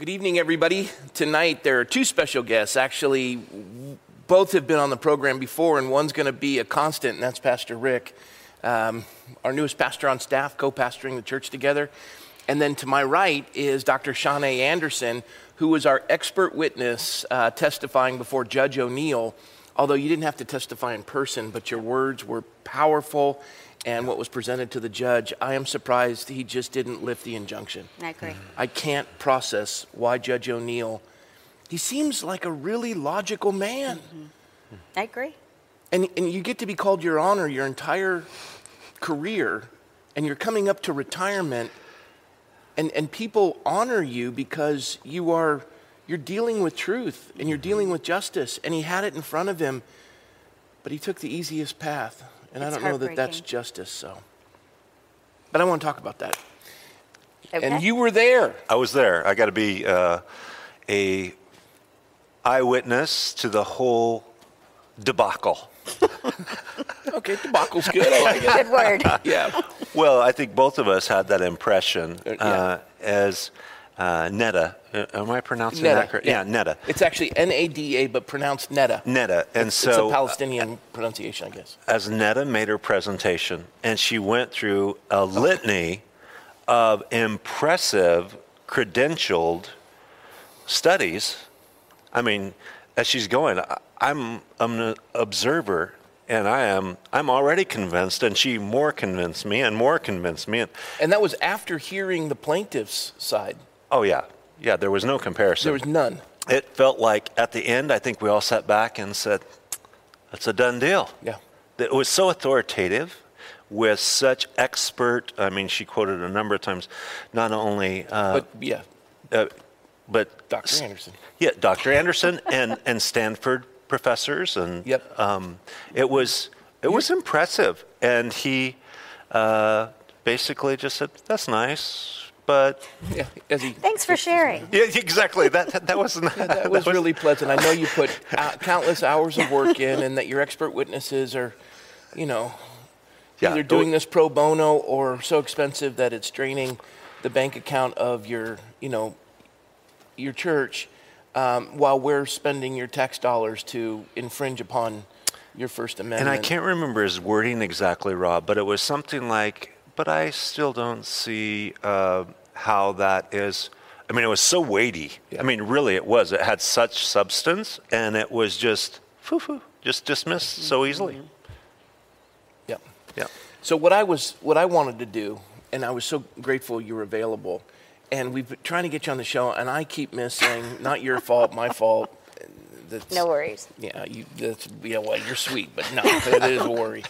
Good evening, everybody. Tonight there are two special guests. Actually, both have been on the program before, and one's going to be a constant, and that's Pastor Rick, um, our newest pastor on staff, co pastoring the church together. And then to my right is Dr. Shawnee Anderson, who was our expert witness uh, testifying before Judge O'Neill. Although you didn't have to testify in person, but your words were powerful and what was presented to the judge, I am surprised he just didn't lift the injunction. I agree. I can't process why Judge O'Neill, he seems like a really logical man. Mm-hmm. I agree. And, and you get to be called your honor your entire career, and you're coming up to retirement, and, and people honor you because you are you're dealing with truth and you're dealing with justice. And he had it in front of him, but he took the easiest path. And It's I don't know that that's justice, so. But I want to talk about that. Okay. And you were there. I was there. I got to be uh, a eyewitness to the whole debacle. Okay, debacle's good. I like it. Good word. Yeah. Well, I think both of us had that impression Uh, yeah. uh, as uh, Netta. Uh, am I pronouncing Netta, that correct? yeah. Yeah, Netta. It's actually N A D A, but pronounced Netta. Netta. And it's so, a Palestinian pronunciation, I guess. as Netta made her presentation, and she went through a litany of impressive, credentialed studies. I mean, as she's going, I- I'm, I'm an observer, and I am I'm already convinced, and she more convinced me, and more convinced me. And, And that was after hearing the plaintiff's side. Oh yeah, yeah, there was no comparison. There was none. it felt like at the end, I think we all sat back and said, "That's a done deal." Yeah. It was so authoritative with such expert. I mean, she quoted a number of times, not only, uh, But yeah, uh, but Dr. Anderson. Yeah, Dr. Anderson and and Stanford professors, and Yep. um, it was it was impressive. And he uh, basically just said, "That's nice." But Yeah, as he, Thanks for sharing. yeah, exactly. That that, that wasn't. that was really pleasant. I know you put countless hours of work in, and that your expert witnesses are, you know, Yeah. either doing this pro bono or so expensive that it's draining the bank account of your, you know, your church, um, while we're spending your tax dollars to infringe upon your First Amendment. And I can't remember his wording exactly, Rob, but it was something like, "But I still don't see uh, how that is." I mean, it was so weighty. Yeah. I mean, really, it was. It had such substance, and it was just, foo-foo, just dismissed so easily. Yeah. Yeah. So what I was, what I wanted to do, and I was so grateful you were available, and we've been trying to get you on the show, and I keep missing. Not your fault, my fault. That's, No worries. Yeah, you. That's yeah. Well, you're sweet, but no, it is a worry.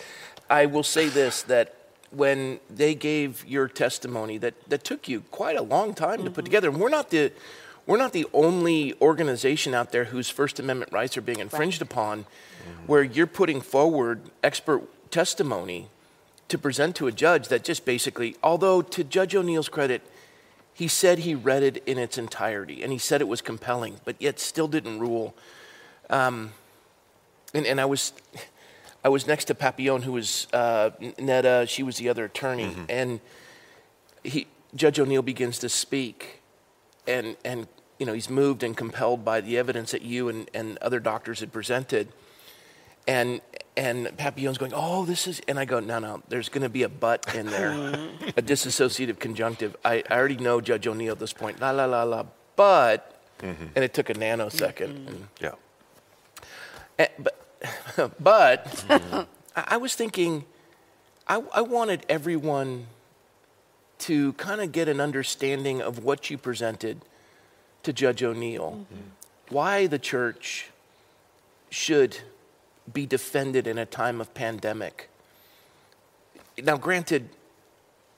I will say this: that when they gave your testimony, that that took you quite a long time to put together, and we're not the. We're not the only organization out there whose First Amendment rights are being infringed upon, where you're putting forward expert testimony to present to a judge that just basically, although to Judge O'Neill's credit, he said he read it in its entirety and he said it was compelling, but yet still didn't rule. Um, and, and I was, I was next to Papillon, who was uh, Netta. She was the other attorney, and he, Judge O'Neill begins to speak, and and you know he's moved and compelled by the evidence that you and, and other doctors had presented, and and Papillon's going, oh, this is, and I go, no, no, there's going to be a but in there, a disassociative conjunctive. I, I already know Judge O'Neill at this point, la la la la, but, and it took a nanosecond. And, Yeah. Eh, but but I, was thinking, I, I wanted everyone to kind of get an understanding of what you presented to Judge O'Neill, mm-hmm. why the church should be defended in a time of pandemic. Now, granted,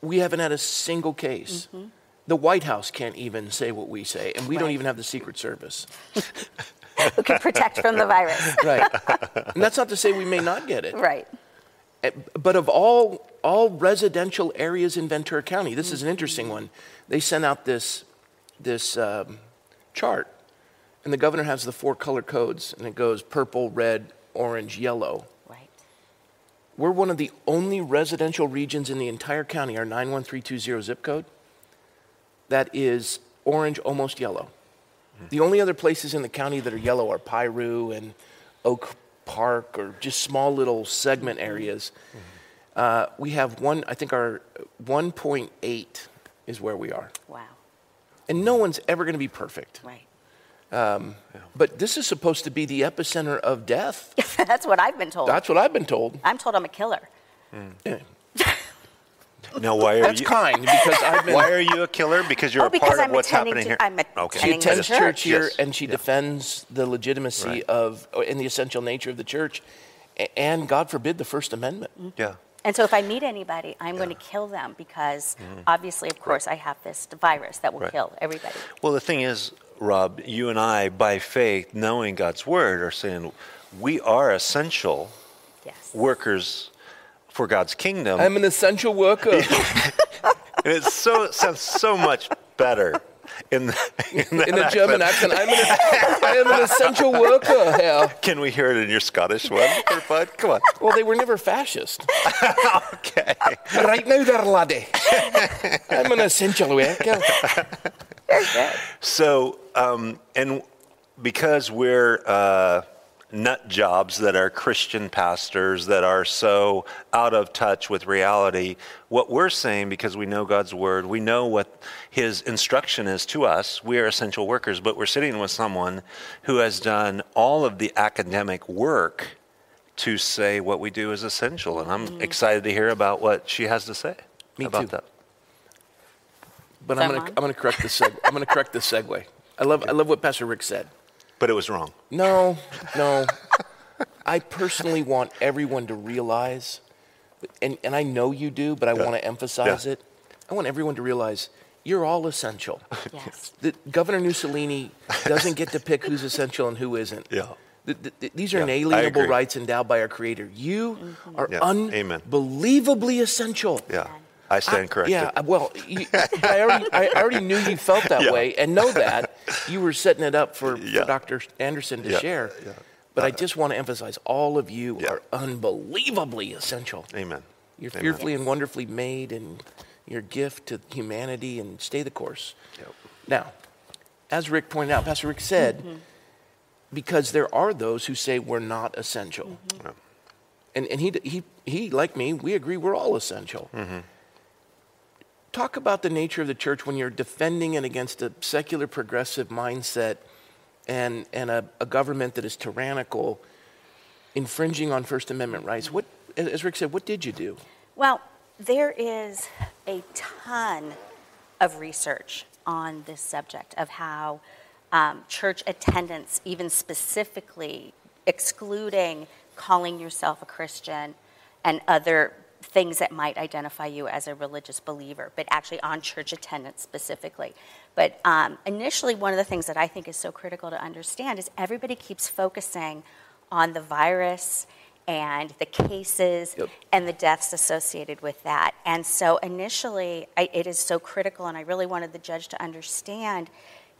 we haven't had a single case. Mm-hmm. The White House can't even say what we say, and we don't even have the Secret Service. Who can protect from the virus? Right. and that's not to say we may not get it. Right. Eh, But of all all residential areas in Ventura County, this is an interesting one. They sent out this this um, chart, and the governor has the four color codes, and it goes purple, red, orange, yellow. Right. We're one of the only residential regions in the entire county, our 91320 zip code, that is orange, almost yellow. The only other places in the county that are yellow are Piru and Oak Park, or just small little segment mm-hmm. areas. Uh, we have one. I think our 1.8 is where we are, Wow. and no one's ever going to be perfect. Right. Um, but this is supposed to be the epicenter of death. That's what I've been told. That's what I've been told. I'm told I'm a killer. Mm. Yeah. Now, why are That's you? kind because I've been. Why are you a killer? Because you're Oh, a because part of I'm what's attending happening to- here. I'm okay. She attending to attends church. church here, Yes. and she defends the legitimacy Right. of and the essential nature of the church, and God forbid the First Amendment. Yeah. And so if I meet anybody, I'm going to kill them because obviously, of course, I have this virus that will Mm-hmm. Right. kill everybody. Well, the thing is, Rob, you and I, by faith, knowing God's word, are saying we are essential Yes. workers for God's kingdom. I'm an essential worker. and it so sounds so much better in, the, in, that in a German accent. I'm an, I am an essential worker here. Can we hear it in your Scottish one, bud? Come on. Well, they were never fascist. Okay. right now, there, laddie. I'm an essential worker. So, um, and because we're uh, nut jobs that are Christian pastors that are so out of touch with reality, what we're saying, because we know God's word, we know what His instruction is to us, we are essential workers, but we're sitting with someone who has done all of the academic work to say what we do is essential. And I'm excited to hear about what she has to say Me about too. that. But I'm gonna? I'm gonna correct the seg- I'm gonna correct the segue. I love I love what Pastor Rick said. But it was wrong. No, no. I personally want everyone to realize, and, and I know you do, but I Yeah. want to emphasize Yeah. it. I want everyone to realize you're all essential. Yes. The, Governor Mussolini doesn't get to pick who's essential and who isn't. Yeah. Th- th- th- these are Yeah, inalienable rights endowed by our Creator. You mm-hmm. are Yeah, amen. unbelievably essential. Yeah. I stand corrected. Yeah, uh, well, you, I, already, I already knew you felt that Yeah. way and know that. You were setting it up for, Yeah. for Dr. Anderson to Yeah, share. yeah. But I just want to emphasize all of you Yeah. are unbelievably essential. Amen. You're Amen. fearfully and wonderfully made, and your gift to humanity, and stay the course. Yep. Now, as Rick pointed out, Pastor Rick said, Mm-hmm. because there are those who say we're not essential. Mm-hmm. Yeah. And, and he, he, he, like me, we agree we're all essential. Mm-hmm. Talk about the nature of the church when you're defending it against a secular progressive mindset and, and a, a government that is tyrannical, infringing on First Amendment rights. What, as Rick said, what did you do? Well, there is a ton of research on this subject of how um, church attendance, even specifically excluding calling yourself a Christian and other things that might identify you as a religious believer, but actually on church attendance specifically. But um, initially, one of the things that I think is so critical to understand is everybody keeps focusing on the virus and the cases Yep. and the deaths associated with that. And so initially, I, it is so critical, and I really wanted the judge to understand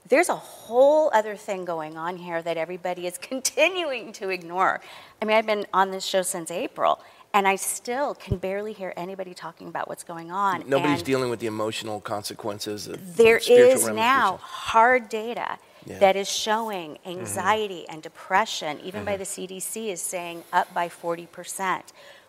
there's a whole other thing going on here that everybody is continuing to ignore. I mean, I've been on this show since April, and I still can barely hear anybody talking about what's going on. Nobody's And dealing with the emotional consequences of there spiritual is now hard data Yeah. that is showing anxiety and depression, even by the CDC, is saying up by 40%.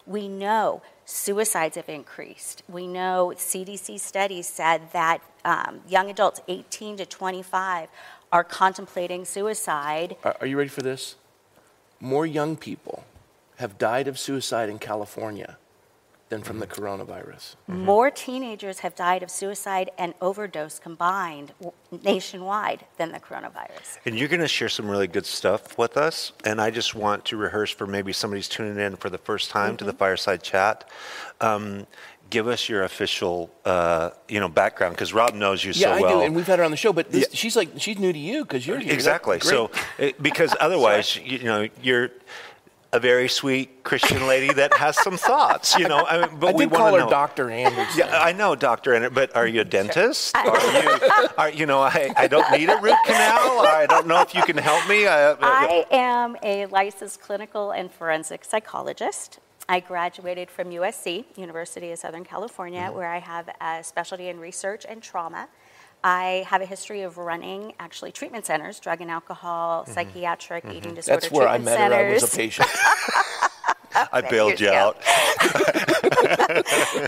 We know suicides have increased. We know CDC studies said that um, young adults 18 to 25 are contemplating suicide. Are, are you ready for this? More young people have died of suicide in California than from the coronavirus. More teenagers have died of suicide and overdose combined w- nationwide than the coronavirus. And you're going to share some really good stuff with us. And I just want to rehearse for maybe somebody's tuning in for the first time to the fireside chat. Um, give us your official, uh, you know, background because Rob knows you Yeah, so I well. do, and we've had her on the show. But this, Yeah. she's like, she's new to you because you're here. exactly. So, uh, because otherwise, you know, you're a very sweet Christian lady that has some thoughts. You know, I mean, but I we did want call to her know. Doctor Anderson. Yeah, I know, Doctor Ennett, but are you a dentist? Are you, are, you know, I, I don't need a root canal. I don't know if you can help me. I, uh, I am a licensed clinical and forensic psychologist. I graduated from USC, University of Southern California, mm-hmm. where I have a specialty in research and trauma. I have a history of running actually treatment centers, drug and alcohol, mm-hmm. psychiatric, eating mm-hmm. disorder That's where I treatment met her. I was a centers. patient. I bailed you you. out.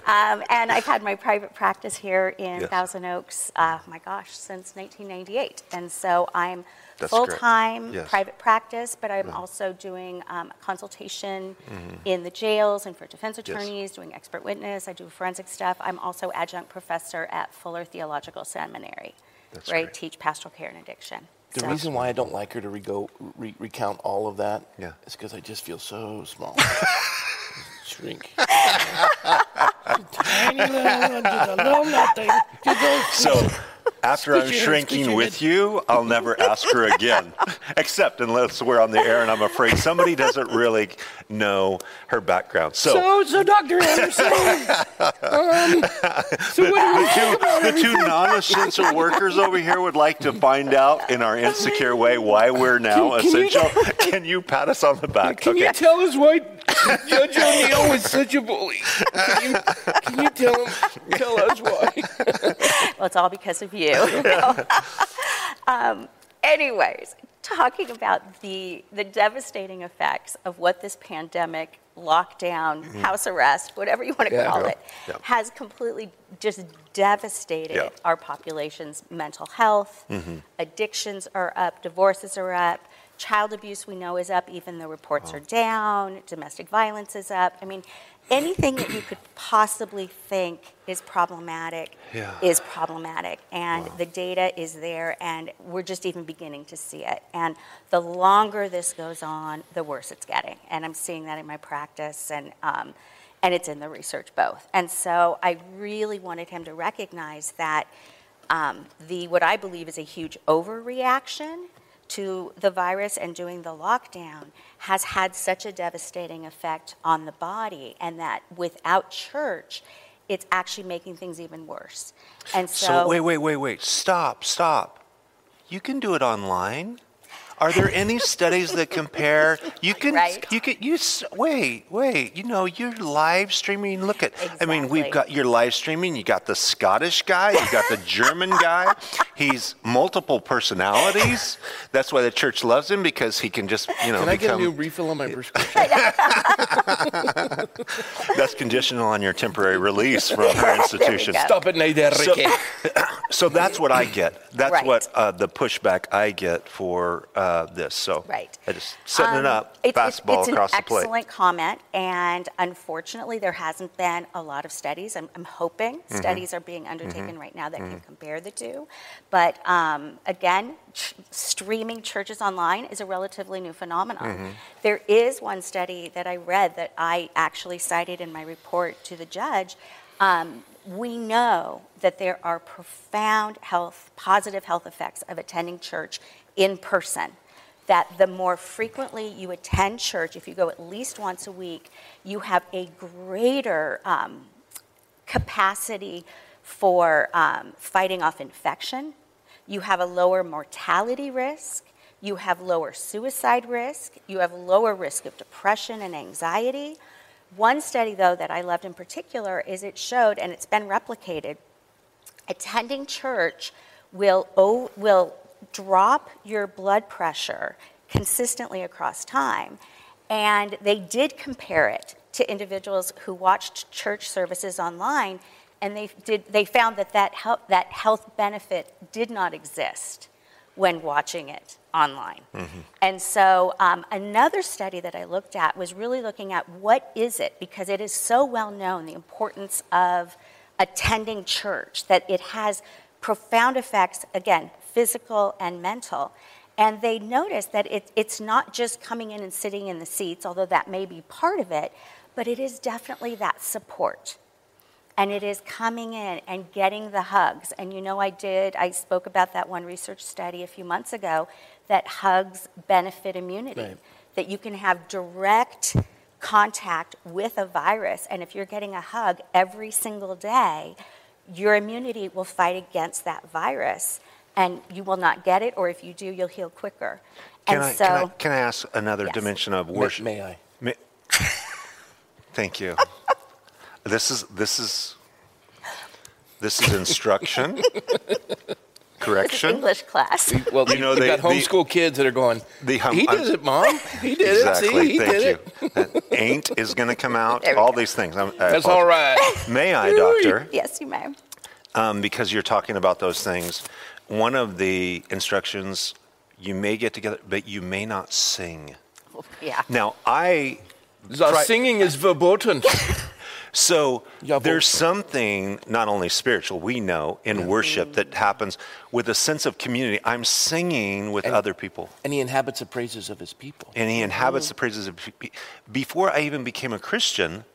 Um, and I've had my private practice here in Yes. Thousand Oaks, uh, my gosh, since 1998. And so I'm That's full-time Yes. private practice, but I'm also doing um, consultation in the jails and for defense Mm-hmm. Yes. attorneys, doing expert witness. I do forensic stuff. I'm also adjunct professor at Fuller Theological Seminary, That's where I teach pastoral care and addiction. The So- reason why I don't like her to re- re- recount all of that Yeah. is because I just feel so small. Shrink. Tiny little, just a little nothing. Just So after I'm Squeeze your head, squeeze shrinking with you, I'll never ask her again, except unless we're on the air and I'm afraid somebody doesn't really know her background. So, So, so Dr. Anderson, um, so what do you think the two non-essential workers over here would like to find out in our insecure way why we're now Can- can you- essential. Can you pat us on the back? Can you tell us why Judge O'Neill was such a bully? Can you, can you tell him, tell us why? Well, it's all because of you. um, anyways, talking about the, the devastating effects of what this pandemic, lockdown, house arrest, whatever you want to Yeah. call Yeah. it, Yeah. has completely just devastated our population's mental health. Addictions are up, divorces are up. Child abuse we know is up, even though reports are down. Domestic violence is up. I mean, anything that you could possibly think is problematic Yeah. is problematic. And the data is there, and we're just even beginning to see it. And the longer this goes on, the worse it's getting. And I'm seeing that in my practice, and, um, and it's in the research both. And so I really wanted him to recognize that um, the what I believe is a huge overreaction to the virus and doing the lockdown has had such a devastating effect on the body, and that without church, it's actually making things even worse. And so, So wait, wait, wait, wait. Stop, stop. You can do it online. Are there any studies that compare? You can, Right. you can, you wait, wait. You know, you're live streaming. Look at, I mean, we've Exactly. got your live streaming. You got the Scottish guy. You got the German guy. He's multiple personalities. That's why the church loves him because he can just, you know, Can I get a new refill on my prescription? that's conditional on your temporary release from our institution. Stop it, Nader So, so that's what I get. That's Right. what uh, the pushback I get for uh, this. So Right. I just setting it Um, up, it's- it's- fastball it's across an the plate. excellent comment, and unfortunately, there hasn't been a lot of studies. I'm, I'm hoping Mm-hmm. studies are being undertaken right now that can compare the two. But um, again, ch- streaming churches online is a relatively new phenomenon. Mm-hmm. There is one study that I read that I actually cited in my report to the judge. Um, we know that there are profound health, positive health effects of attending church in person that the more frequently you attend church, if you go at least once a week, you have a greater um, capacity for um, fighting off infection. You have a lower mortality risk. You have lower suicide risk. You have lower risk of depression and anxiety. One study, though, that I loved in particular is it showed, and it's been replicated, attending church will, will drop your blood pressure consistently across time. And they did compare it to individuals who watched church services online, and they, did, they found that that health, that health benefit did not exist when watching it online. And so um, another study that I looked at was really looking at what is it, because it is so well known, the importance of attending church, that it has profound effects, again, physical and mental. And they notice that it, it's not just coming in and sitting in the seats, although that may be part of it, but it is definitely that support and it is coming in and getting the hugs. And you know, I did, I spoke about that one research study a few months ago that hugs benefit immunity, Right. that you can have direct contact with a virus. And if you're getting a hug every single day, your immunity will fight against that virus and you will not get it, or if you do, you'll heal quicker. Can, and I, so, can, I, can I ask another Yes. dimension of worship? may I? May- Thank you. this is this is this is instruction. correction. English class. Well, You you know, know, they- got the- homeschool kids that are going. the hum- he I'm- did it, mom. He did exactly. it. See, he Thank did you. it. That ain't is going to come out. All go. these things. I'm, That's apologize. all right. May I, doctor? yes, you may. um, because you're talking about those things. One of the instructions, you may get together, but you may not sing. Yeah. Now, I The Try- singing is verboten. so Ja, there's something not only spiritual we know in worship that happens with a sense of community. I'm singing with other people, and he inhabits the praises of his people. and he inhabits mm. the praises of. pe- Before I even became a Christian,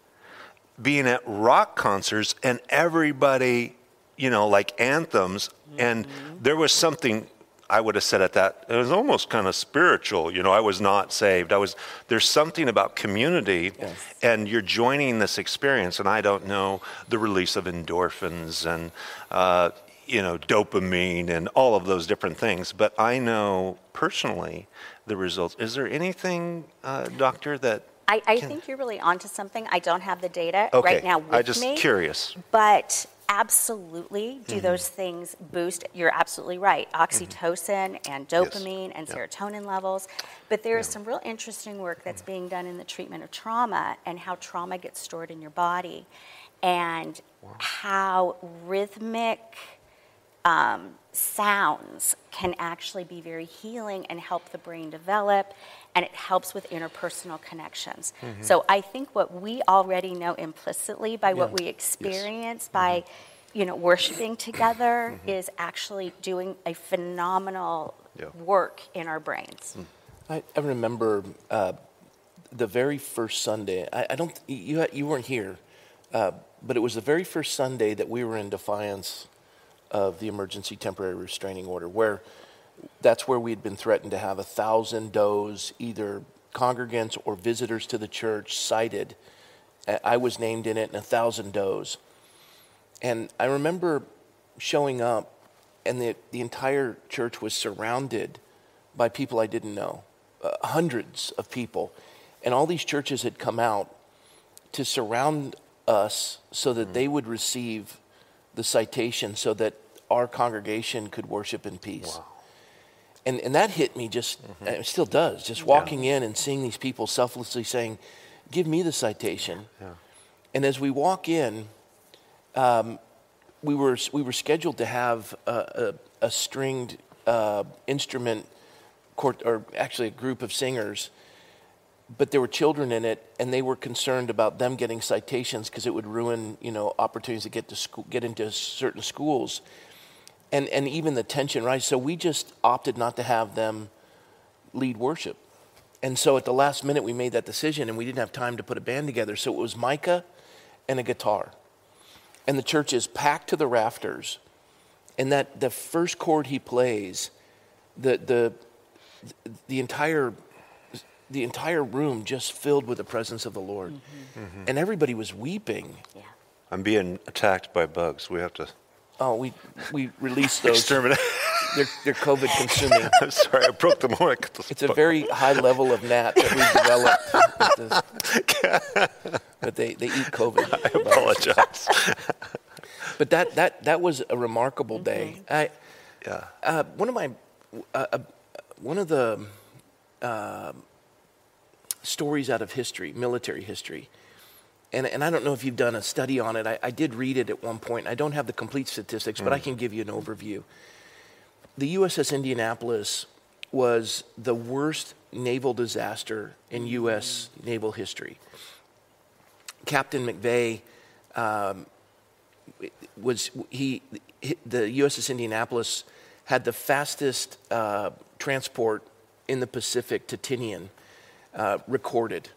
being at rock concerts and everybody, you know, like anthems, and there was something I would have said at that. It was almost kind of spiritual, you know. I was not saved. I was. There's something about community, Yes. and you're joining this experience, and I don't know the release of endorphins and. Uh, you know, dopamine and all of those different things, but I know personally the results. Is there anything, uh, doctor, that I, I Can- think you're really onto something. I don't have the data Okay, right now with I just me. curious. But absolutely, do Mm-hmm. those things boost? You're absolutely right. Oxytocin and dopamine and Yeah. serotonin levels. But there is some real interesting work that's being done in the treatment of trauma and how trauma gets stored in your body and how rhythmic um, sounds can actually be very healing and help the brain develop and it helps with interpersonal connections Mm-hmm. so i think what we already know implicitly by what we experience by you know worshiping together is actually doing a phenomenal Yeah. work in our brains I, I remember uh, the very first Sunday. I, I don't. You you weren't here, uh, but it was the very first Sunday that we were in defiance of the emergency temporary restraining order, where that's where we'd been threatened to have a thousand does, either congregants or visitors to the church, cited. I I was named in it, and a thousand does. And I remember showing up, and the, the entire church was surrounded by people I didn't know, uh, hundreds of people. And all these churches had come out to surround us so that they would receive the citation so that our congregation could worship in peace. And, and that hit me just, and it still does, just walking in and seeing these people selflessly saying, Give me the citation. And as we walk in, um, we were we were scheduled to have a, a, a stringed uh, instrument, court, or actually a group of singers, but there were children in it, and they were concerned about them getting citations because it would ruin you know opportunities to get to school, get into certain schools, and and even the tension right? So we just opted not to have them lead worship. And so at the last minute, we made that decision, and we didn't have time to put a band together. So it was Micah and a guitar. And the church is packed to the rafters. And that the first chord he plays, the, the, the, entire, the entire room just filled with the presence of the Lord. And everybody was weeping. yeah I'm being attacked by bugs. We have to Oh, we, we released those. exterminate. They're, they're COVID consuming. I'm sorry, I broke the mic. It's a very high level of gnat that we've developed. with this. But they, they eat COVID. I apologize. But that, that, that was a remarkable day. I, Yeah. uh, one of my, uh, uh, one of the uh, stories out of history, military history, and, and I don't know if you've done a study on it. I, I did read it at one point. I don't have the complete statistics, but I can give you an overview. The USS Indianapolis was the worst naval disaster in U.S. naval history. Captain McVay um, was he, he the USS Indianapolis had the fastest uh, transport in the Pacific to Tinian uh, recorded,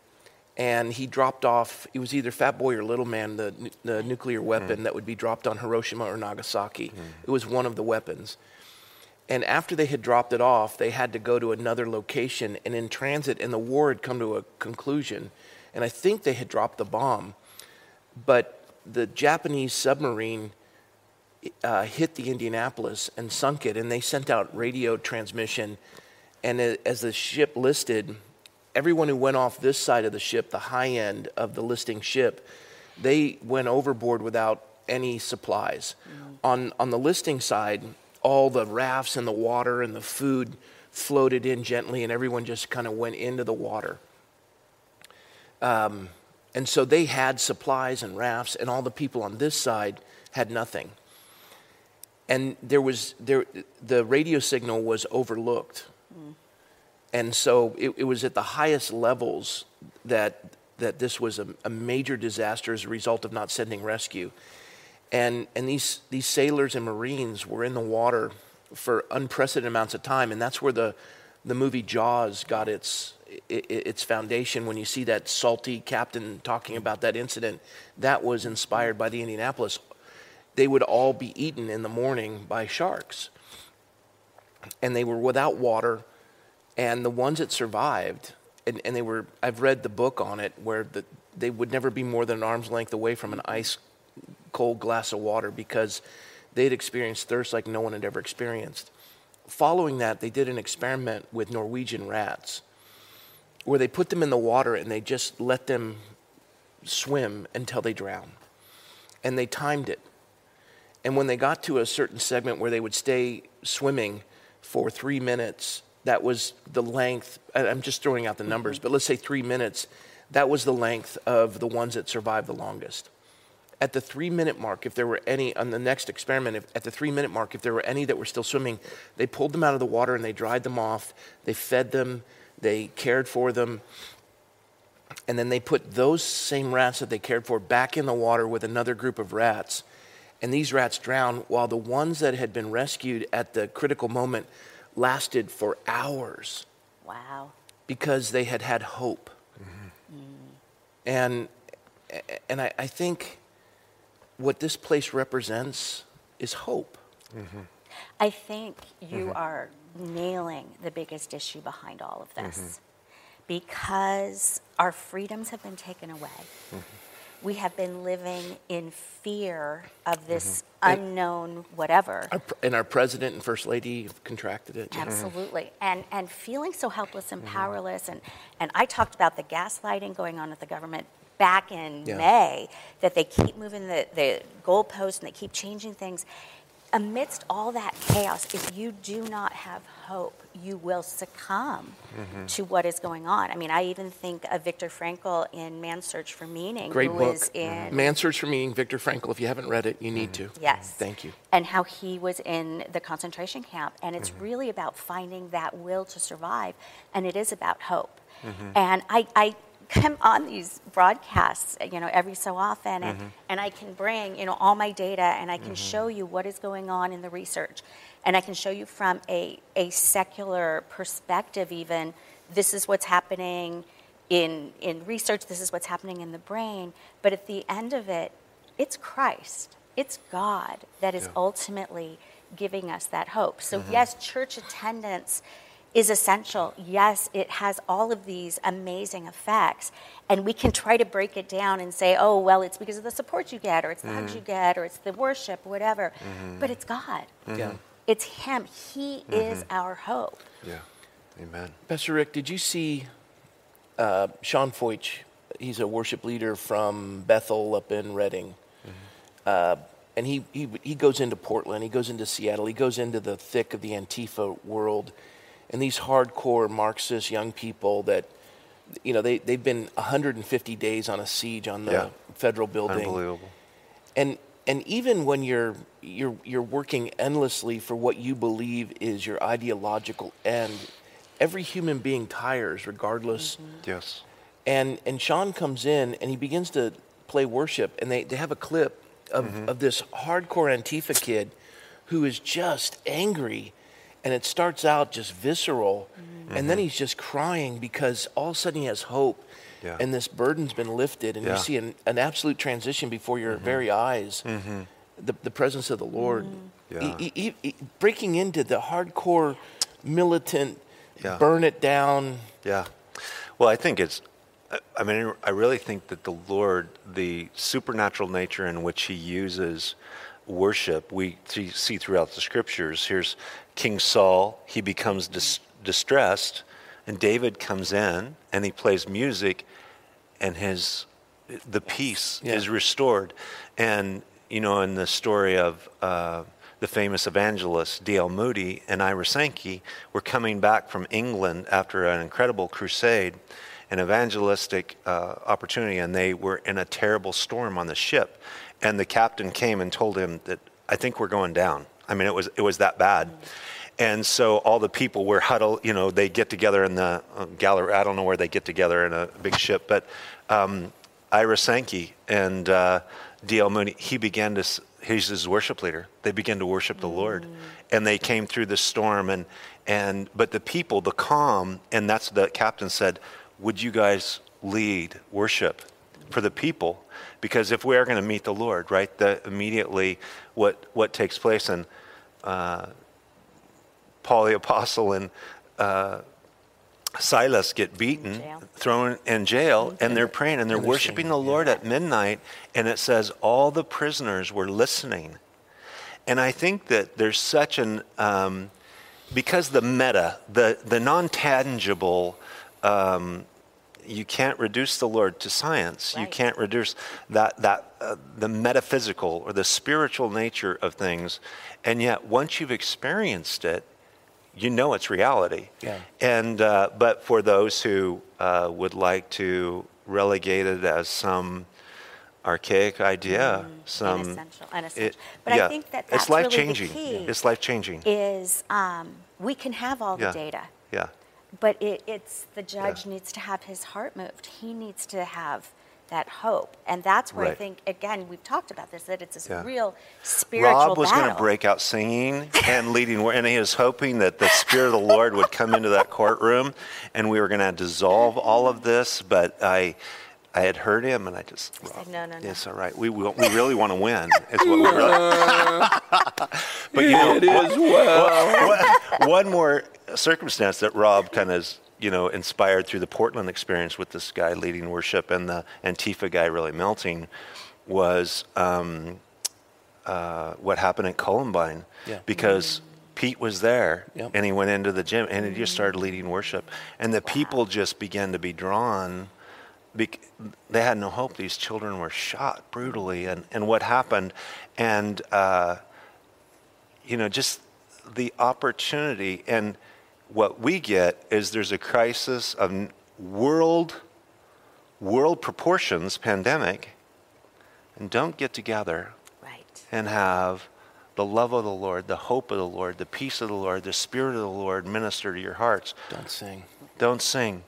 and he dropped off. It was either Fat Boy or Little Man, the nu- the nuclear weapon that would be dropped on Hiroshima or Nagasaki. It was one of the weapons. And after they had dropped it off, they had to go to another location. And in transit, and the war had come to a conclusion. And I think they had dropped the bomb. But the Japanese submarine uh, hit the Indianapolis and sunk it. And they sent out radio transmission. And as the ship listed, everyone who went off this side of the ship, the high end of the listing ship, they went overboard without any supplies. On, on the listing side, all the rafts and the water and the food floated in gently, and everyone just kind of went into the water. Um, and so they had supplies and rafts, and all the people on this side had nothing. And there was there, the radio signal was overlooked, mm. And so it, it, was at the highest levels that that this was a, a major disaster as a result of not sending rescue. And and these these sailors and marines were in the water for unprecedented amounts of time, and that's where the the movie Jaws got its its foundation. When you see that salty captain talking about that incident that was inspired by the indianapolis. They would all be eaten in the morning by sharks. And they were without water and the ones that survived and, and they were i've read the book on it where the, they would never be more than an arm's length away from an ice cold glass of water because they'd experienced thirst like no one had ever experienced following that they did an experiment with norwegian rats where they put them in the water and they just let them swim until they drown. And they timed it. And when they got to a certain segment where they would stay swimming for three minutes, that was the length. I'm just throwing out the numbers, but let's say three minutes, that was the length of the ones that survived the longest. At the three minute mark, if there were any, on the next experiment, if, at the three minute mark, if there were any that were still swimming, they pulled them out of the water and they dried them off. They fed them, they cared for them. And then they put those same rats that they cared for back in the water with another group of rats. And these rats drowned while the ones that had been rescued at the critical moment lasted for hours. Wow. Because they had had hope. Mm-hmm. Mm. And, and I, I, think what this place represents is hope. Mm-hmm. I think you mm-hmm. are nailing the biggest issue behind all of this mm-hmm. because our freedoms have been taken away. Mm-hmm. We have been living in fear of this mm-hmm. unknown whatever. Our, and our president and first lady contracted it. Absolutely. And, and feeling so helpless and mm-hmm. powerless. And, and I talked about the gaslighting going on with the government back in yeah. May, that they keep moving the, the goalposts and they keep changing things amidst all that chaos, if you do not have hope, you will succumb mm-hmm. to what is going on. I mean, I even think of Viktor Frankl in Man's Search for Meaning. Great book. Was in, mm-hmm. Man's Search for Meaning, Viktor Frankl. If you haven't read it, you need mm-hmm. to. Yes. Thank you. And how he was in the concentration camp. And it's mm-hmm. really about finding that will to survive. And it is about hope. Mm-hmm. And I, I come on these broadcasts, you know, every so often, and, mm-hmm. and I can bring, you know, all my data and I can mm-hmm. show you what is going on in the research. And I can show you from a, a secular perspective, even, this is what's happening in, in research, this is what's happening in the brain. But at the end of it, it's Christ, it's God that is yeah. ultimately giving us that hope. So, mm-hmm. yes, church attendance is essential. Yes, it has all of these amazing effects. And we can try to break it down and say, oh, well, it's because of the support you get, or it's the mm-hmm. hugs you get, or it's the worship, whatever. Mm-hmm. But it's God. Mm-hmm. Yeah. It's Him. He is mm-hmm. our hope. Yeah. Amen. Pastor Rick, did you see uh, Sean Feucht? He's a worship leader from Bethel up in Redding. Mm-hmm. Uh, and he, he, he goes into Portland, he goes into Seattle, he goes into the thick of the Antifa world and these hardcore Marxist young people that, you know, they, they've been 150 days on a siege on the yeah. federal building. Unbelievable. And, and even when you're, you're, you're working endlessly for what you believe is your ideological end, every human being tires regardless. Mm-hmm. Yes. And, and Sean comes in and he begins to play worship, and they, they have a clip of, mm-hmm. of this hardcore Antifa kid who is just angry and it starts out just visceral mm-hmm. and then he's just crying because all of a sudden he has hope yeah. and this burden's been lifted and yeah. you see an, an, absolute transition before your mm-hmm. very eyes mm-hmm. the, the presence of the lord yeah. he, he, he, breaking into the hardcore militant burn it down yeah well i think it's i mean i really think that the lord the supernatural nature in which he uses worship we see throughout the scriptures. Here's King Saul, he becomes dis- distressed, and David comes in and he plays music, and his the peace yeah. is restored. And you know, in the story of uh, the famous evangelists D.L. Moody and Ira Sankey were coming back from England after an incredible crusade, an evangelistic uh, opportunity, and they were in a terrible storm on the ship. And the captain came and told him that I think we're going down. I mean, it was it was that bad. And so all the people were huddled. You know, they get together in the uh, gallery. I don't know where they get together in a big ship, but um, Ira Sankey and uh, D.L. Mooney. he began to he's his worship leader. They began to worship the Lord, and they came through the storm. And and but the people, the calm, and that's the captain said, "Would you guys lead worship for the people? Because if we are going to meet the Lord, right, the immediately what what takes place and." Uh, Paul the apostle and uh, Silas get beaten, Jail. thrown in jail, and they're praying and they're And they're worshiping the Lord at midnight. And it says all the prisoners were listening. And I think that there's such an, um, because the meta, the, the non tangible, um, you can't reduce the Lord to science. You can't reduce that, that uh, the metaphysical or the spiritual nature of things. And yet, once you've experienced it, you know it's reality. Yeah. And uh, but for those who uh, would like to relegate it as some archaic idea, some Unessential, unessential. it- But I think that it's that's really life the changing. key. It's life changing. is um, we can have all Yeah. the data, Yeah. But it, it's the judge needs to have his heart moved. He needs to have that hope, and that's where I think again we've talked about this that it's this Yeah. real spiritual Rob was going to break out singing and leading, and he was hoping that the Spirit of the Lord would come into that courtroom, and we were going to dissolve all of this. But I, I had heard him, and I just said, "No, no, no." It's all right. We will, we really want to win. Is what we really. but you know, It is well. one, one more circumstance that Rob kind of you know inspired through the Portland experience with this guy leading worship and the Antifa guy really melting was um, uh, what happened at Columbine Yeah. because Pete was there Yep. and he went into the gym and he just started leading worship and the people just began to be drawn. Bec- they had no hope. These children were shot brutally, and, and what happened, and uh, you know, just the opportunity and what we get is there's a crisis of world world proportions pandemic and don't get together right. and have the love of the Lord, the hope of the Lord, the peace of the Lord, the spirit of the Lord minister to your hearts. Don't sing. Don't sing.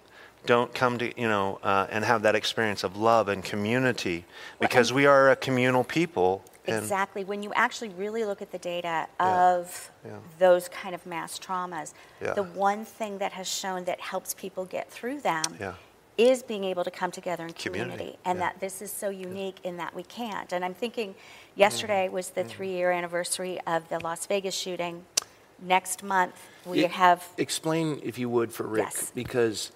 Don't come to, you know, uh, and have that experience of love and community because we are a communal people. Exactly. When you actually really look at the data of Yeah. those kind of mass traumas, Yeah. the one thing that has shown that helps people get through them Yeah. is being able to come together in Community, community. And yeah. that this is so unique in that we can't. And I'm thinking yesterday was Mm-hmm. the three year anniversary of the Las Vegas shooting. Next month, we Y- have. Explain, if you would, for Rick, Yes. because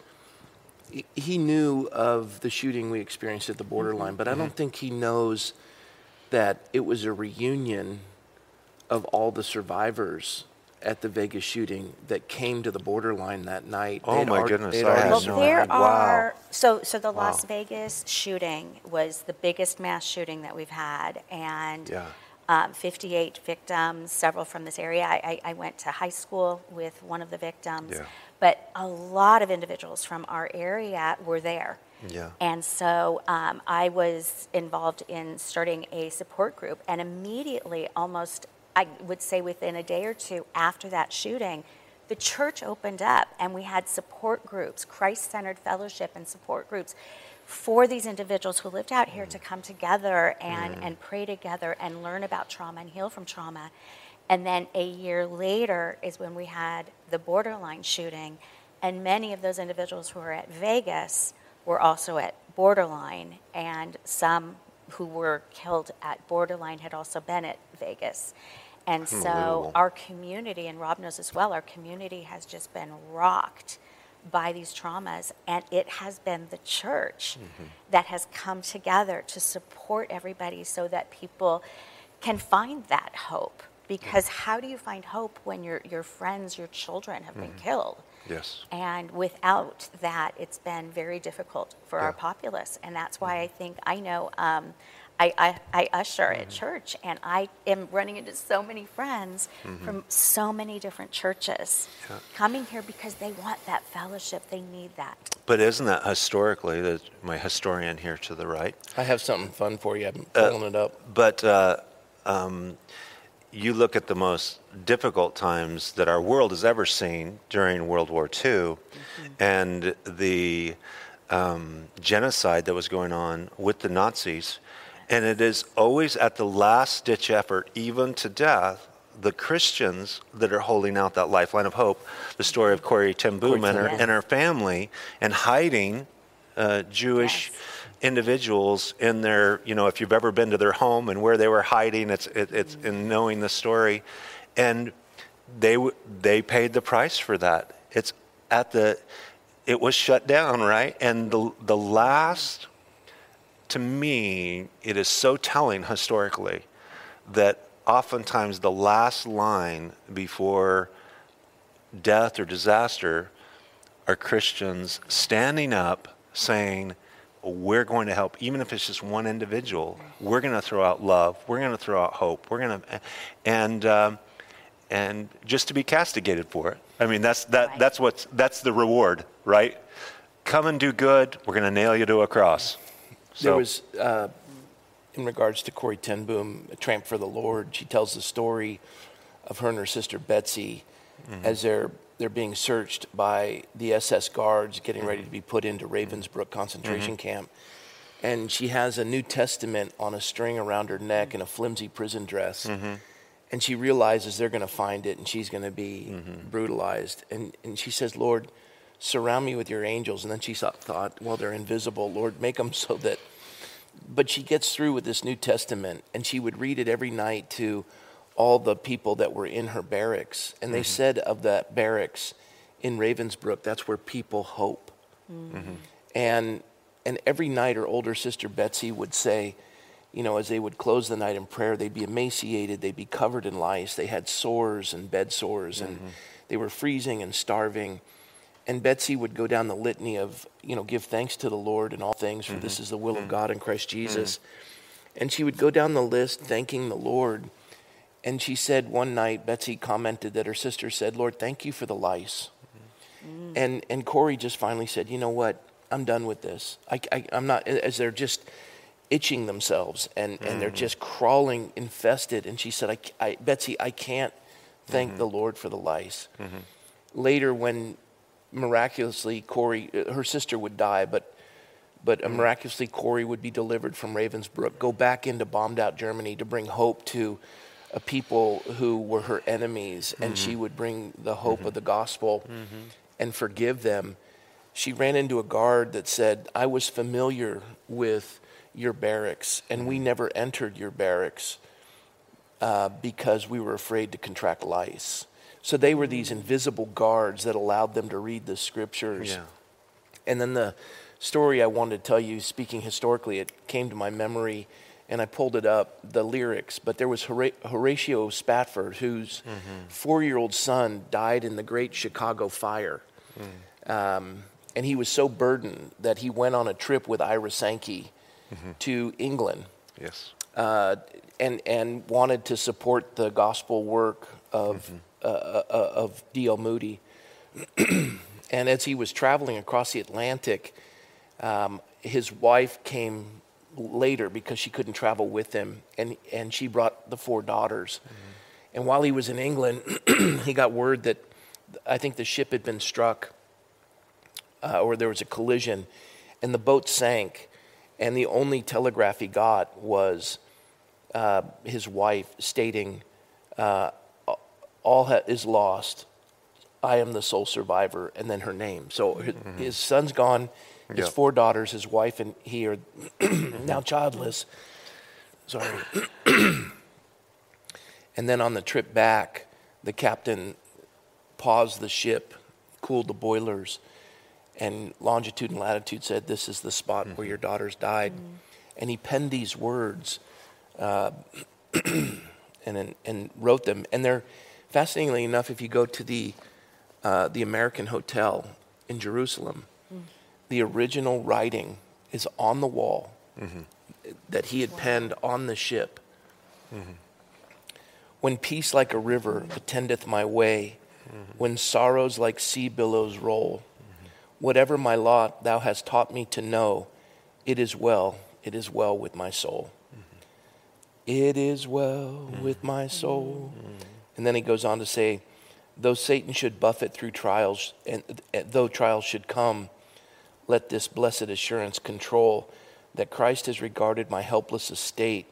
he- he knew of the shooting we experienced at the borderline, but I Mm-hmm. don't think he knows that it was a reunion of all the survivors at the Vegas shooting that came to the borderline that night. Oh, They'd my alre- goodness, I Well, no there idea. Wow. are so so the Las Vegas shooting was the biggest mass shooting that we've had, and Yeah. um, 58 victims, several from this area. I, I, I went to high school with one of the victims, Yeah. But a lot of individuals from our area were there. Yeah. And so um, I was involved in starting a support group, and immediately, almost, I would say within a day or two after that shooting, the church opened up and we had support groups, Christ centered fellowship and support groups for these individuals who lived out here to come together and, and pray together and learn about trauma and heal from trauma. And then a year later is when we had the borderline shooting, and many of those individuals who were at Vegas were also at borderline, and some who were killed at borderline had also been at Vegas. And so our community, and Rob knows as well, our community has just been rocked by these traumas, and it has been the church mm-hmm. that has come together to support everybody so that people can find that hope. Because how do you find hope when your, your friends, your children have been killed? Yes. And without that, it's been very difficult for our populace. And that's why I think I know um, I, I, I usher at church, and I am running into so many friends from so many different churches coming here because they want that fellowship. They need that. But isn't that historically, the, my historian here to the right, I have something fun for you. I'm Uh, pulling it up. but uh, um, you look at the most difficult times that our world has ever seen during World War II and the um, genocide that was going on with the Nazis. And it is always at the last ditch effort, even to death, the Christians that are holding out that lifeline of hope. The story of Corrie Ten Boom and her, and her family and hiding uh, Jewish Yes. Individuals in their, you know, if you've ever been to their home and where they were hiding, it's, it, it's in knowing the story. And they, they paid the price for that. It's at the, it was shut down, right? And the, the last, to me, it is so telling historically that oftentimes the last line before death or disaster are Christians standing up saying, We're going to help, even if it's just one individual. We're going to throw out love. We're going to throw out hope. We're going to, and, um, and just to be castigated for it. I mean, that's, that, Right. that's, what's, that's the reward, right? Come and do good. We're going to nail you to a cross. There was, uh, in regards to Corrie Ten Boom, A Tramp for the Lord, she tells the story of her and her sister Betsy as they're, they're being searched by the SS guards getting ready to be put into Ravensbrück concentration mm-hmm. camp. And she has a New Testament on a string around her neck in a flimsy prison dress. Mm-hmm. And she realizes they're going to find it and she's going to be mm-hmm. brutalized. And, and she says, Lord, surround me with your angels. And then she thought, well, they're invisible. Lord, make them so that. But she gets through with this New Testament and she would read it every night to all the people that were in her barracks. And they mm-hmm. said of that barracks in Ravensbrück, that's where people hope. Mm-hmm. And, and every night her older sister Betsy would say, you know, as they would close the night in prayer, they'd be emaciated, they'd be covered in lice, they had sores and bed sores, and mm-hmm. they were freezing and starving. And Betsy would go down the litany of, you know, give thanks to the Lord in all things, for this is the will of God in Christ Jesus. And she would go down the list thanking the Lord. And she said one night, Betsy commented that her sister said, Lord, thank you for the lice. And, and Corrie just finally said, you know what? I'm done with this. I, I, am not, as they're just itching themselves and, and they're just crawling infested. And she said, I, I, Betsy, I can't thank the Lord for the lice. Later, when miraculously Corrie, uh, her sister would die, but but uh, miraculously Corrie would be delivered from Ravensbrück, go back into bombed out Germany to bring hope to a people who were her enemies, and she mm-hmm. would bring the hope mm-hmm. of the gospel mm-hmm. and forgive them. She ran into a guard that said, I was familiar with your barracks, and we never entered your barracks uh, because we were afraid to contract lice. So they were these mm. invisible guards that allowed them to read the scriptures. Yeah. And then the story I wanted to tell you, speaking historically, it came to my memory and I pulled it up, the lyrics. But there was Horatio Spafford, whose four year old son died in the great Chicago fire. Um, and he was so burdened that he went on a trip with Ira Sankey to England Yes. uh, and and wanted to support the gospel work of uh, uh, of D.L. Moody. and as he was traveling across the Atlantic, um, his wife came later because she couldn't travel with him, and and she brought the four daughters. And while he was in England, he got word that I think the ship had been struck, uh, or there was a collision, and the boat sank. And the only telegraph he got was uh, his wife stating, uh, "All ha- is lost. I am the sole survivor," and then her name. So his, his son's gone. His Yeah. four daughters, his wife, and he are now childless. Sorry. and then on the trip back, the captain paused the ship, cooled the boilers, and longitude and latitude said, This is the spot where your daughters died. And he penned these words uh, and, and, and wrote them. And they're fascinatingly enough, if you go to the, uh, the American Hotel in Jerusalem, the original writing is on the wall. that he had penned on the ship. When peace like a river attendeth my way, when sorrows like sea billows roll, whatever my lot thou hast taught me to know, it is well, it is well with my soul. It is well with my soul. And then he goes on to say, though Satan should buffet through trials, and and though trials should come, let this blessed assurance control that Christ has regarded my helpless estate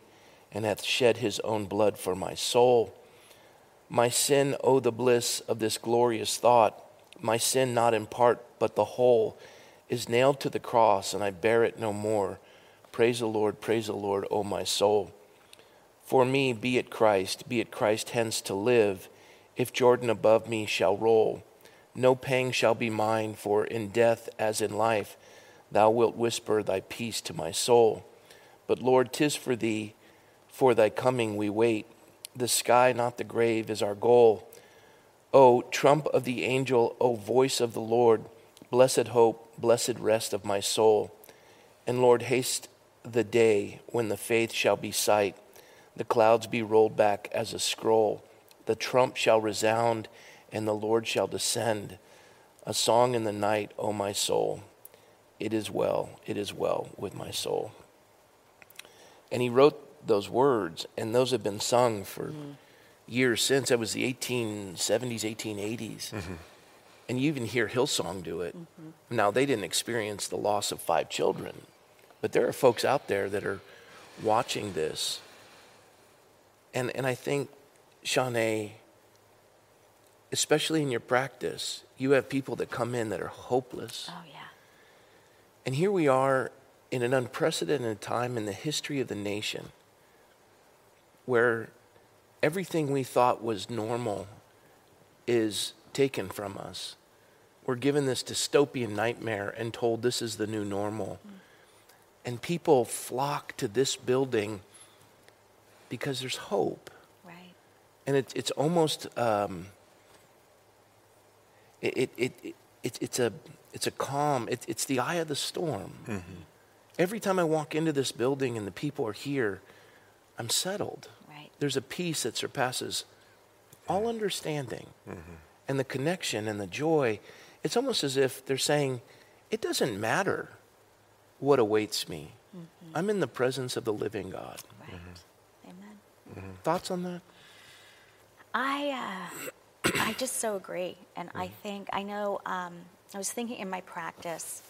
and hath shed his own blood for my soul. My sin, oh, the bliss of this glorious thought, my sin not in part, but the whole, is nailed to the cross, and I bear it no more. Praise the Lord, praise the Lord, O my soul. For me, be it Christ, be it Christ hence to live, if Jordan above me shall roll. No pang shall be mine, for in death as in life, thou wilt whisper thy peace to my soul. But Lord, 'tis for thee, for thy coming we wait. The sky, not the grave, is our goal. O trump of the angel, O voice of the Lord, blessed hope, blessed rest of my soul. And Lord, haste the day when the faith shall be sight, the clouds be rolled back as a scroll, the trump shall resound, and the Lord shall descend. A song in the night, O my soul. It is well, it is well with my soul. And he wrote those words, and those have been sung for mm-hmm. years since. That was the 1870s, 1880s. Mm-hmm. And you even hear Hillsong do it. Mm-hmm. Now, they didn't experience the loss of five children, but there are folks out there that are watching this. And, and I think, Shawnee, especially in your practice, you have people that come in that are hopeless. Oh, yeah. And here we are in an unprecedented time in the history of the nation where everything we thought was normal is taken from us. We're given this dystopian nightmare and told this is the new normal. And people flock to this building because there's hope. Right. And it, it's almost, um, it, it, it, it, it's- it's, a, it's a calm, it, it's the eye of the storm. Mm-hmm. Every time I walk into this building and the people are here, I'm settled. Right. There's a peace that surpasses all understanding. Mm-hmm. And the connection and the joy, it's almost as if they're saying, it doesn't matter what awaits me. Mm-hmm. I'm in the presence of the living God. Right. Amen. Thoughts on that? I, uh, I just so agree. And I think, I know, um, I was thinking in my practice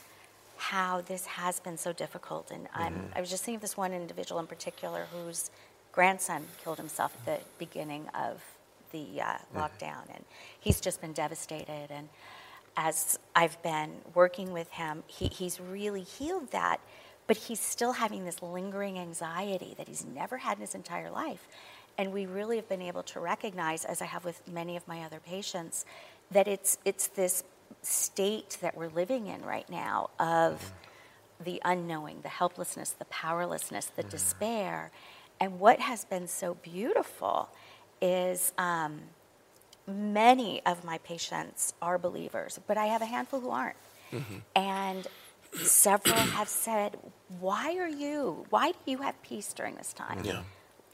how this has been so difficult. And I'm, I was just thinking of this one individual in particular whose grandson killed himself at the beginning of the uh, lockdown. And he's just been devastated. And as I've been working with him, he, he's really healed that, but he's still having this lingering anxiety that he's never had in his entire life. And we really have been able to recognize, as I have with many of my other patients, that it's, it's this state that we're living in right now of mm-hmm. the unknowing, the helplessness, the powerlessness, the mm-hmm. despair. And what has been so beautiful is um, many of my patients are believers, but I have a handful who aren't. Mm-hmm. And several have said, Why are you, why do you have peace during this time? Yeah.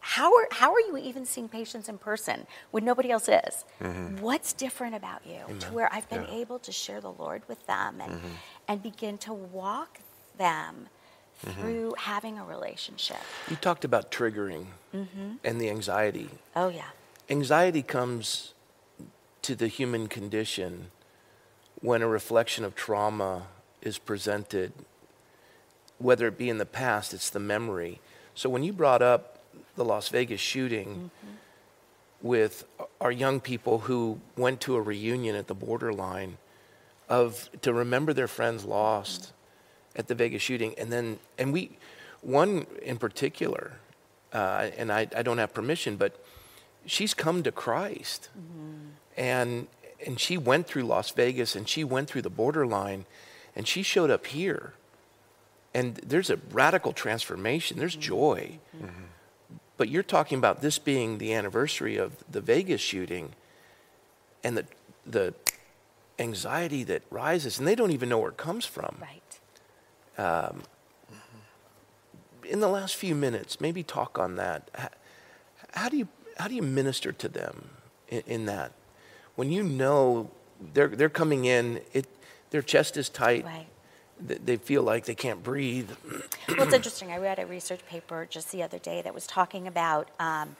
How are, how are you even seeing patients in person when nobody else is? Mm-hmm. What's different about you to where I've been able to share the Lord with them and, mm-hmm. and begin to walk them mm-hmm. through having a relationship? You talked about triggering and the anxiety. Oh, yeah. Anxiety comes to the human condition when a reflection of trauma is presented, whether it be in the past, it's the memory. So when you brought up the Las Vegas shooting with our young people who went to a reunion at the borderline of to remember their friends lost mm-hmm. at the Vegas shooting, and then and we one in particular, uh, and I, I don't have permission, but she's come to Christ, mm-hmm. and and she went through Las Vegas and she went through the borderline, and she showed up here, and there's a radical transformation. There's mm-hmm. joy, but you're talking about this being the anniversary of the Vegas shooting, and the the anxiety that rises, and they don't even know where it comes from Right. Um, in the last few minutes, maybe talk on that. How, how do you how do you minister to them in, in, that when you know they're they're coming in, it their chest is tight. Right. They feel like they can't breathe. well, it's interesting. I read a research paper just the other day that was talking about um,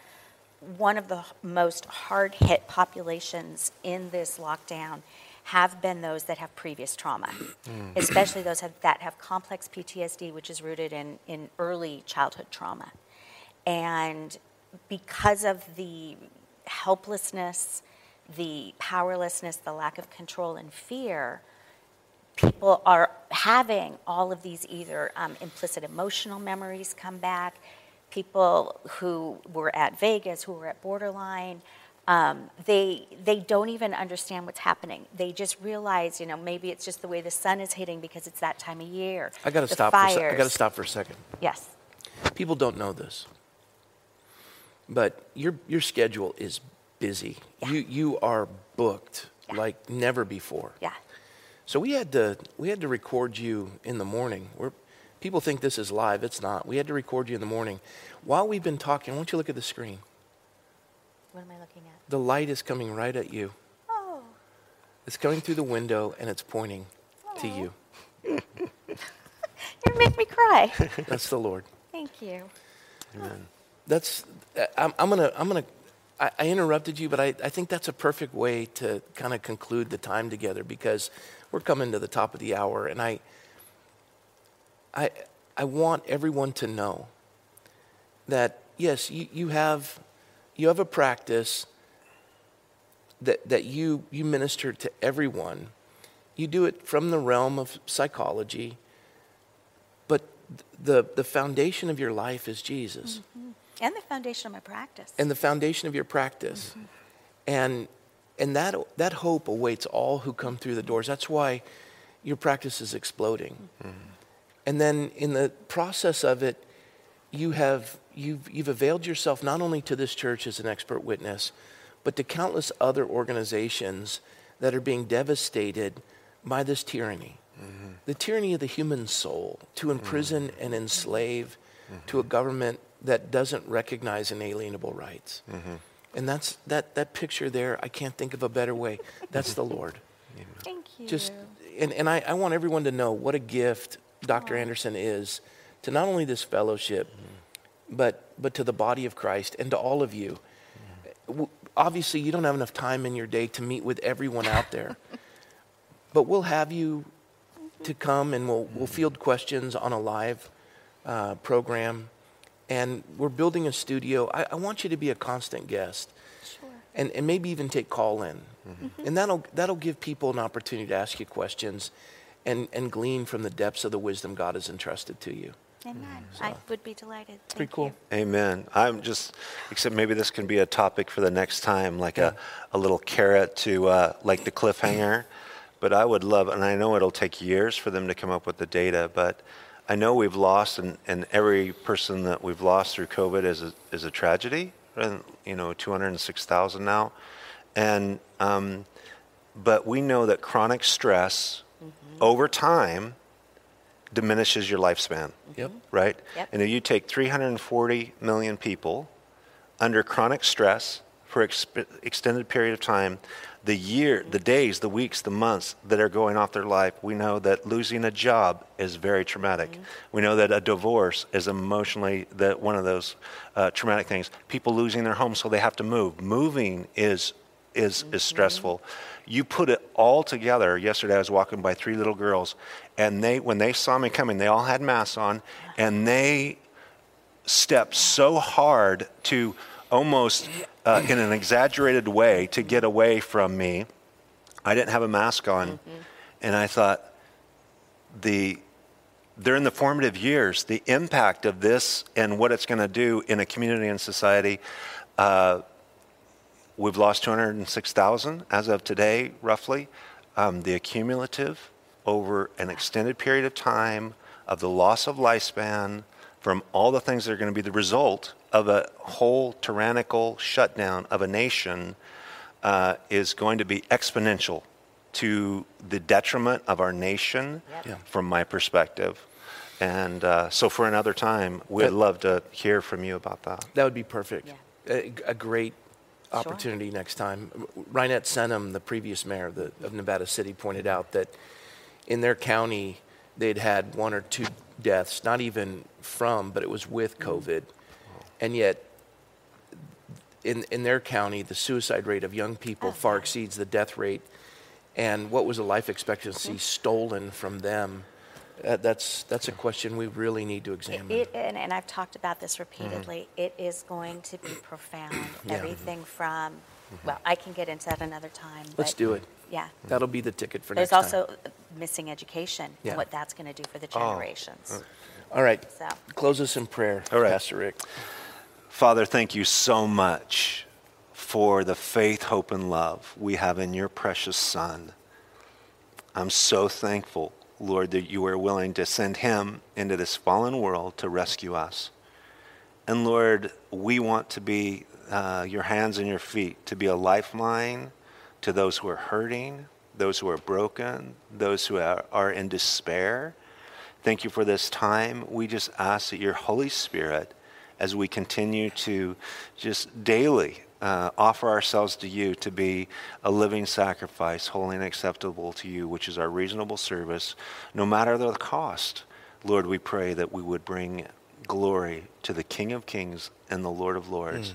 one of the most hard hit populations in this lockdown have been those that have previous trauma, mm. especially those have, that have complex PTSD, which is rooted in, in early childhood trauma. And because of the helplessness, the powerlessness, the lack of control, and fear, people are having all of these either um, implicit emotional memories come back, people who were at Vegas, who were at borderline, um, they they don't even understand what's happening. They just realize, you know, maybe it's just the way the sun is hitting because it's that time of year. I got to stop. Fires. For, I got to stop for a second. Yes. People don't know this, but your your schedule is busy. Yeah. You you are booked yeah. like never before. Yeah. So we had to we had to record you in the morning. We're, people think this is live. It's not. We had to record you in the morning. While we've been talking, I want you to look at the screen. What am I looking at? The light is coming right at you. Oh. It's coming through the window and it's pointing oh. to you. you make me cry. That's the Lord. Thank you. Amen. That's I'm, I'm gonna I'm gonna I, I interrupted you, but I, I think that's a perfect way to kind of conclude the time together because we're coming to the top of the hour, and I I I want everyone to know that yes, you, you have you have a practice that, that you, you minister to everyone. You do it from the realm of psychology, but the, the foundation of your life is Jesus. Mm-hmm. And the foundation of my practice. And the foundation of your practice. Mm-hmm. And, and that, that hope awaits all who come through the doors. That's why your practice is exploding. Mm-hmm. And then in the process of it, you have you've, you've availed yourself not only to this church as an expert witness, but to countless other organizations that are being devastated by this tyranny. Mm-hmm. The tyranny of the human soul, to imprison mm-hmm. and enslave mm-hmm. to a government that doesn't recognize inalienable rights. Mm-hmm. And that's that, that picture there, I can't think of a better way. That's the Lord. Thank you. Just and, and I, I want everyone to know what a gift Dr. Anderson is to not only this fellowship, mm-hmm. but, but to the body of Christ and to all of you. Mm-hmm. Obviously, you don't have enough time in your day to meet with everyone out there, but we'll have you to come and we'll, we'll field questions on a live uh, program. And we're building a studio. I, I, want you to be a constant guest. Sure. And, and maybe even take call in. Mm-hmm. And that'll, that'll give people an opportunity to ask you questions and, and glean from the depths of the wisdom God has entrusted to you. Amen. So. I would be delighted. It's pretty cool. You. Amen. I'm just, except maybe this can be a topic for the next time, like yeah. a, a little carrot to uh, like the cliffhanger. but I would love, and I know it'll take years for them to come up with the data, but I know we've lost, and, and every person that we've lost through COVID is a, is a tragedy. And, you know, 206,000 now. And, um, but we know that chronic stress mm-hmm. over time diminishes your lifespan. Yep. Right? Yep. And if you take 340 million people under chronic stress for exp- extended period of time, the year, the days, the weeks, the months that are going off their life, we know that losing a job is very traumatic. Mm-hmm. We know that a divorce is emotionally the, one of those uh, traumatic things. People losing their home, so they have to move. Moving is is mm-hmm. is stressful you put it all together. Yesterday, I was walking by three little girls, and they, when they saw me coming, they all had masks on, and they stepped so hard to almost uh, in an exaggerated way to get away from me. I didn't have a mask on, mm-hmm. and I thought, the they're in the formative years. The impact of this and what it's going to do in a community and society. Uh, We've lost 206,000 as of today, roughly. Um, the accumulative over an extended period of time of the loss of lifespan from all the things that are going to be the result of a whole tyrannical shutdown of a nation uh, is going to be exponential to the detriment of our nation, yep. from my perspective. And uh, so, for another time, we'd That- love to hear from you about that. That would be perfect. Yeah. A, a great Sure. opportunity next time. Reinette Senum, the previous mayor of, the, of Nevada City, pointed out that in their county, they'd had one or two deaths, not even from, but it was with COVID. And yet, in, in their county, the suicide rate of young people Oh, far exceeds the death rate. And what was the life expectancy mm-hmm. stolen from them? Uh, that's, that's a question we really need to examine. It, and, and I've talked about this mm-hmm. repeatedly, it is going to be profound. Yeah. Mm-hmm. Everything from, well, I can get into that another time. Let's but do it. Yeah. That'll be the ticket for There's next time. There's also missing education Yeah. and what that's going to do for the Oh. generations. All right. So, Close us in prayer, All right. Pastor Rick. Father, thank you so much for the faith, hope, and love we have in your precious Son. I'm so thankful, Lord, that you are willing to send him into this fallen world to rescue us. And Lord, we want to be uh, your hands and your feet, to be a lifeline to those who are hurting, those who are broken, those who are, are in despair. Thank you for this time. We just ask that your Holy Spirit, as we continue to just daily uh, offer ourselves to you to be a living sacrifice, holy and acceptable to you, which is our reasonable service, no matter the cost. Lord, we pray that we would bring glory to the King of Kings and the Lord of Lords,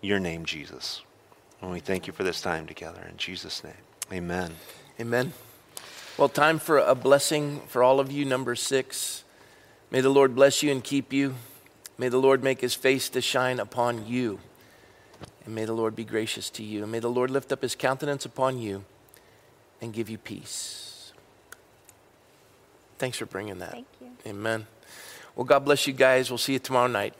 your name, Jesus. And we thank you for this time together. In Jesus' name, amen. Amen. Well, time for a blessing for all of you. Number six. May the Lord bless you and keep you. May the Lord make his face to shine upon you. And may the Lord be gracious to you. And may the Lord lift up his countenance upon you and give you peace. Thanks for bringing that. Thank you. Amen. Well, God bless you guys. We'll see you tomorrow night.